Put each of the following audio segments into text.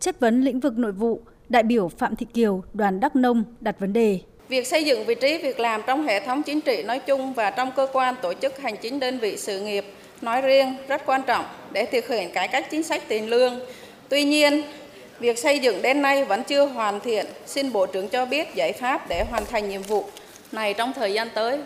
Chất vấn lĩnh vực nội vụ, đại biểu Phạm Thị Kiều, đoàn Đắk Nông đặt vấn đề. Việc xây dựng vị trí việc làm trong hệ thống chính trị nói chung và trong cơ quan tổ chức hành chính đơn vị sự nghiệp nói riêng rất quan trọng để thực hiện cải cách chính sách tiền lương. Tuy nhiên, việc xây dựng đến nay vẫn chưa hoàn thiện. Xin Bộ trưởng cho biết giải pháp để hoàn thành nhiệm vụ này trong thời gian tới.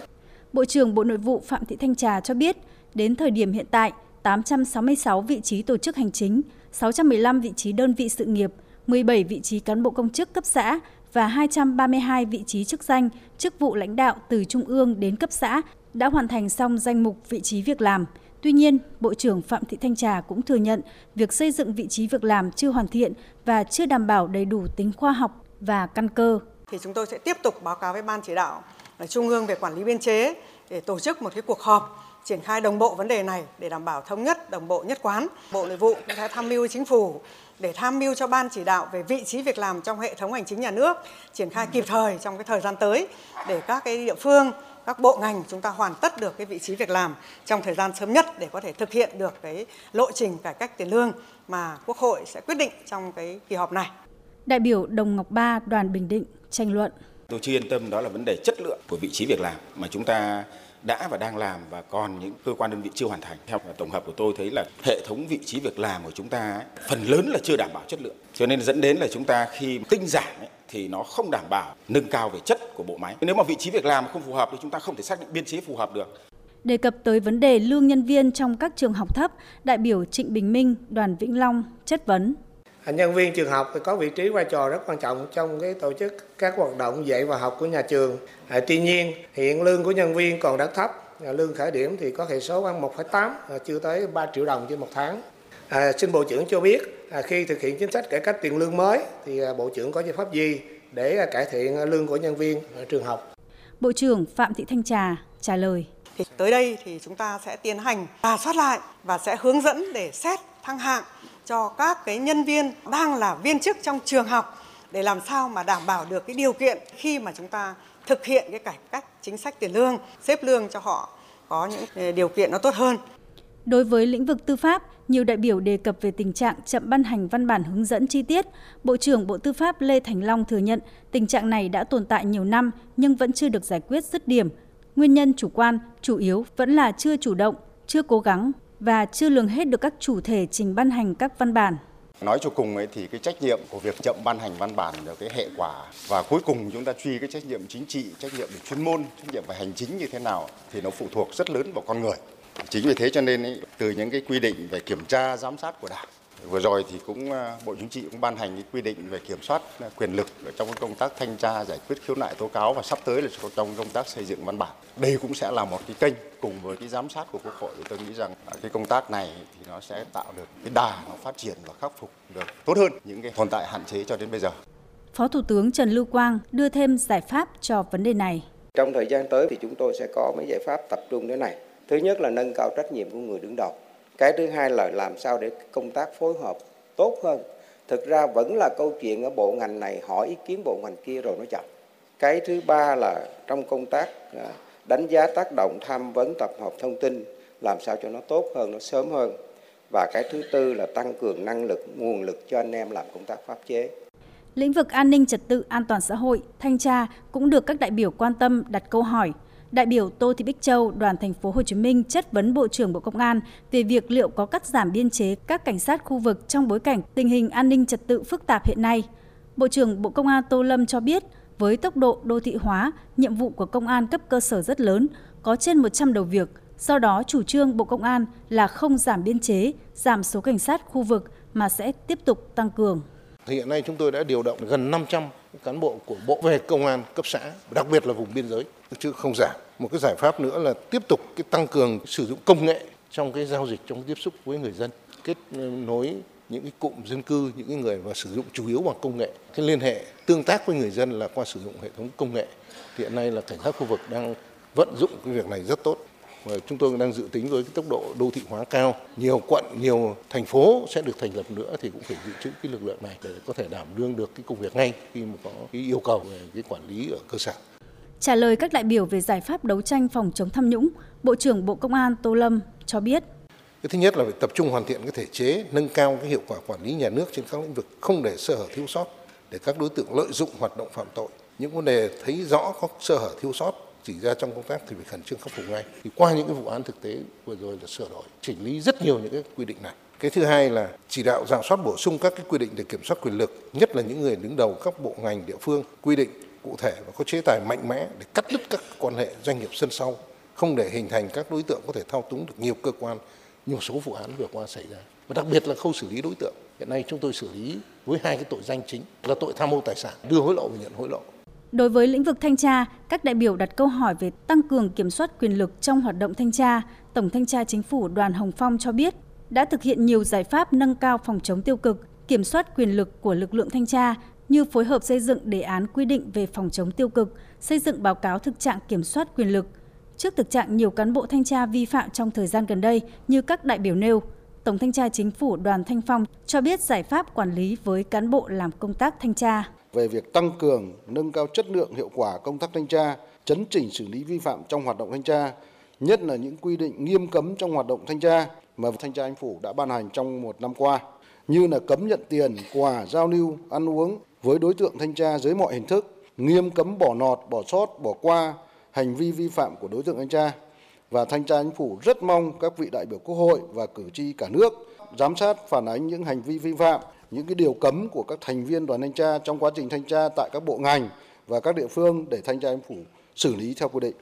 Bộ trưởng Bộ Nội vụ Phạm Thị Thanh Trà cho biết, đến thời điểm hiện tại, 866 vị trí tổ chức hành chính, 615 vị trí đơn vị sự nghiệp, 17 vị trí cán bộ công chức cấp xã và 232 vị trí chức danh, chức vụ lãnh đạo từ trung ương đến cấp xã đã hoàn thành xong danh mục vị trí việc làm. Tuy nhiên, Bộ trưởng Phạm Thị Thanh Trà cũng thừa nhận việc xây dựng vị trí việc làm chưa hoàn thiện và chưa đảm bảo đầy đủ tính khoa học và căn cơ. Thì chúng tôi sẽ tiếp tục báo cáo với Ban chỉ đạo ở Trung ương về quản lý biên chế để tổ chức một cái cuộc họp triển khai đồng bộ vấn đề này để đảm bảo thống nhất, đồng bộ nhất quán. Bộ Nội vụ cũng sẽ tham mưu chính phủ để tham mưu cho ban chỉ đạo về vị trí việc làm trong hệ thống hành chính nhà nước triển khai kịp thời trong cái thời gian tới để các cái địa phương các bộ ngành chúng ta hoàn tất được cái vị trí việc làm trong thời gian sớm nhất để có thể thực hiện được cái lộ trình cải cách tiền lương mà Quốc hội sẽ quyết định trong cái kỳ họp này. Đại biểu Đồng Ngọc Ba, đoàn Bình Định tranh luận. Tôi chưa yên tâm đó là vấn đề chất lượng của vị trí việc làm mà chúng ta đã và đang làm và còn những cơ quan đơn vị chưa hoàn thành. Theo tổng hợp của tôi thấy là hệ thống vị trí việc làm của chúng ta ấy, phần lớn là chưa đảm bảo chất lượng. Cho nên dẫn đến là chúng ta khi tinh giản ấy, thì nó không đảm bảo nâng cao về chất của bộ máy. Nếu mà vị trí việc làm không phù hợp thì chúng ta không thể xác định biên chế phù hợp được. Đề cập tới vấn đề lương nhân viên trong các trường học thấp, đại biểu Trịnh Bình Minh, đoàn Vĩnh Long chất vấn. Nhân viên trường học có vị trí vai trò rất quan trọng trong cái tổ chức các hoạt động dạy và học của nhà trường. À, tuy nhiên, hiện lương của nhân viên còn rất thấp. À, lương khởi điểm thì có hệ số khoảng 1,8, à, chưa tới 3 triệu đồng trên một tháng. À, xin Bộ trưởng cho biết à, khi thực hiện chính sách cải cách tiền lương mới thì à, Bộ trưởng có giải pháp gì để à, cải thiện lương của nhân viên ở trường học? Bộ trưởng Phạm Thị Thanh Trà trả lời. Thì tới đây thì chúng ta sẽ tiến hành rà soát lại và sẽ hướng dẫn để xét thăng hạng cho các cái nhân viên đang là viên chức trong trường học để làm sao mà đảm bảo được cái điều kiện khi mà chúng ta thực hiện cái cải cách chính sách tiền lương, xếp lương cho họ có những điều kiện nó tốt hơn. Đối với lĩnh vực tư pháp, nhiều đại biểu đề cập về tình trạng chậm ban hành văn bản hướng dẫn chi tiết. Bộ trưởng Bộ Tư pháp Lê Thành Long thừa nhận tình trạng này đã tồn tại nhiều năm nhưng vẫn chưa được giải quyết dứt điểm. Nguyên nhân chủ quan chủ yếu vẫn là chưa chủ động, chưa cố gắng và chưa lường hết được các chủ thể trình ban hành các văn bản. Nói cho cùng ấy thì cái trách nhiệm của việc chậm ban hành văn bản là cái hệ quả và cuối cùng chúng ta truy cái trách nhiệm chính trị, trách nhiệm về chuyên môn, trách nhiệm về hành chính như thế nào thì nó phụ thuộc rất lớn vào con người. Chính vì thế cho nên ấy, từ những cái quy định về kiểm tra giám sát của Đảng vừa rồi thì cũng à, Bộ Chính trị cũng ban hành cái quy định về kiểm soát à, quyền lực trong công tác thanh tra giải quyết khiếu nại tố cáo và sắp tới là trong công tác xây dựng văn bản. Đây cũng sẽ là một cái kênh cùng với cái giám sát của Quốc hội tôi nghĩ rằng cái công tác này thì nó sẽ tạo được cái đà nó phát triển và khắc phục được tốt hơn những cái tồn tại hạn chế cho đến bây giờ. Phó Thủ tướng Trần Lưu Quang đưa thêm giải pháp cho vấn đề này. Trong thời gian tới thì chúng tôi sẽ có mấy giải pháp tập trung thế này. Thứ nhất là nâng cao trách nhiệm của người đứng đầu cái thứ hai là làm sao để công tác phối hợp tốt hơn. Thực ra vẫn là câu chuyện ở bộ ngành này hỏi ý kiến bộ ngành kia rồi nó chậm. Cái thứ ba là trong công tác à, đánh giá tác động tham vấn tập hợp thông tin làm sao cho nó tốt hơn nó sớm hơn. Và cái thứ tư là tăng cường năng lực nguồn lực cho anh em làm công tác pháp chế. Lĩnh vực an ninh trật tự, an toàn xã hội, thanh tra cũng được các đại biểu quan tâm đặt câu hỏi đại biểu Tô Thị Bích Châu, đoàn thành phố Hồ Chí Minh chất vấn Bộ trưởng Bộ Công an về việc liệu có cắt giảm biên chế các cảnh sát khu vực trong bối cảnh tình hình an ninh trật tự phức tạp hiện nay. Bộ trưởng Bộ Công an Tô Lâm cho biết, với tốc độ đô thị hóa, nhiệm vụ của công an cấp cơ sở rất lớn, có trên 100 đầu việc. Do đó, chủ trương Bộ Công an là không giảm biên chế, giảm số cảnh sát khu vực mà sẽ tiếp tục tăng cường. Hiện nay chúng tôi đã điều động gần 500 cán bộ của Bộ về công an cấp xã, đặc biệt là vùng biên giới, chứ không giảm. Một cái giải pháp nữa là tiếp tục cái tăng cường sử dụng công nghệ trong cái giao dịch trong tiếp xúc với người dân, kết nối những cái cụm dân cư, những cái người mà sử dụng chủ yếu bằng công nghệ. Cái liên hệ tương tác với người dân là qua sử dụng hệ thống công nghệ. Thì hiện nay là cảnh sát khu vực đang vận dụng cái việc này rất tốt và chúng tôi đang dự tính với cái tốc độ đô thị hóa cao nhiều quận nhiều thành phố sẽ được thành lập nữa thì cũng phải dự trữ cái lực lượng này để có thể đảm đương được cái công việc ngay khi mà có cái yêu cầu về cái quản lý ở cơ sở Trả lời các đại biểu về giải pháp đấu tranh phòng chống tham nhũng, Bộ trưởng Bộ Công an Tô Lâm cho biết. Cái thứ nhất là phải tập trung hoàn thiện cái thể chế, nâng cao cái hiệu quả quản lý nhà nước trên các lĩnh vực, không để sơ hở thiếu sót để các đối tượng lợi dụng hoạt động phạm tội. Những vấn đề thấy rõ có sơ hở thiếu sót chỉ ra trong công tác thì phải khẩn trương khắc phục ngay. Thì qua những cái vụ án thực tế vừa rồi là sửa đổi, chỉnh lý rất nhiều những cái quy định này. Cái thứ hai là chỉ đạo giả soát bổ sung các cái quy định để kiểm soát quyền lực, nhất là những người đứng đầu các bộ ngành địa phương, quy định cụ thể và có chế tài mạnh mẽ để cắt đứt các quan hệ doanh nghiệp sân sau, không để hình thành các đối tượng có thể thao túng được nhiều cơ quan, nhiều số vụ án vừa qua xảy ra. Và đặc biệt là khâu xử lý đối tượng. Hiện nay chúng tôi xử lý với hai cái tội danh chính là tội tham mô tài sản, đưa hối lộ và nhận hối lộ. Đối với lĩnh vực thanh tra, các đại biểu đặt câu hỏi về tăng cường kiểm soát quyền lực trong hoạt động thanh tra. Tổng thanh tra Chính phủ Đoàn Hồng Phong cho biết đã thực hiện nhiều giải pháp nâng cao phòng chống tiêu cực, kiểm soát quyền lực của lực lượng thanh tra như phối hợp xây dựng đề án quy định về phòng chống tiêu cực, xây dựng báo cáo thực trạng kiểm soát quyền lực. Trước thực trạng nhiều cán bộ thanh tra vi phạm trong thời gian gần đây như các đại biểu nêu, Tổng thanh tra Chính phủ Đoàn Thanh Phong cho biết giải pháp quản lý với cán bộ làm công tác thanh tra. Về việc tăng cường, nâng cao chất lượng hiệu quả công tác thanh tra, chấn chỉnh xử lý vi phạm trong hoạt động thanh tra, nhất là những quy định nghiêm cấm trong hoạt động thanh tra mà thanh tra chính phủ đã ban hành trong một năm qua, như là cấm nhận tiền, quà, giao lưu, ăn uống với đối tượng thanh tra dưới mọi hình thức, nghiêm cấm bỏ nọt, bỏ sót, bỏ qua hành vi vi phạm của đối tượng thanh tra. Và thanh tra chính phủ rất mong các vị đại biểu quốc hội và cử tri cả nước giám sát phản ánh những hành vi vi phạm, những cái điều cấm của các thành viên đoàn thanh tra trong quá trình thanh tra tại các bộ ngành và các địa phương để thanh tra chính phủ xử lý theo quy định.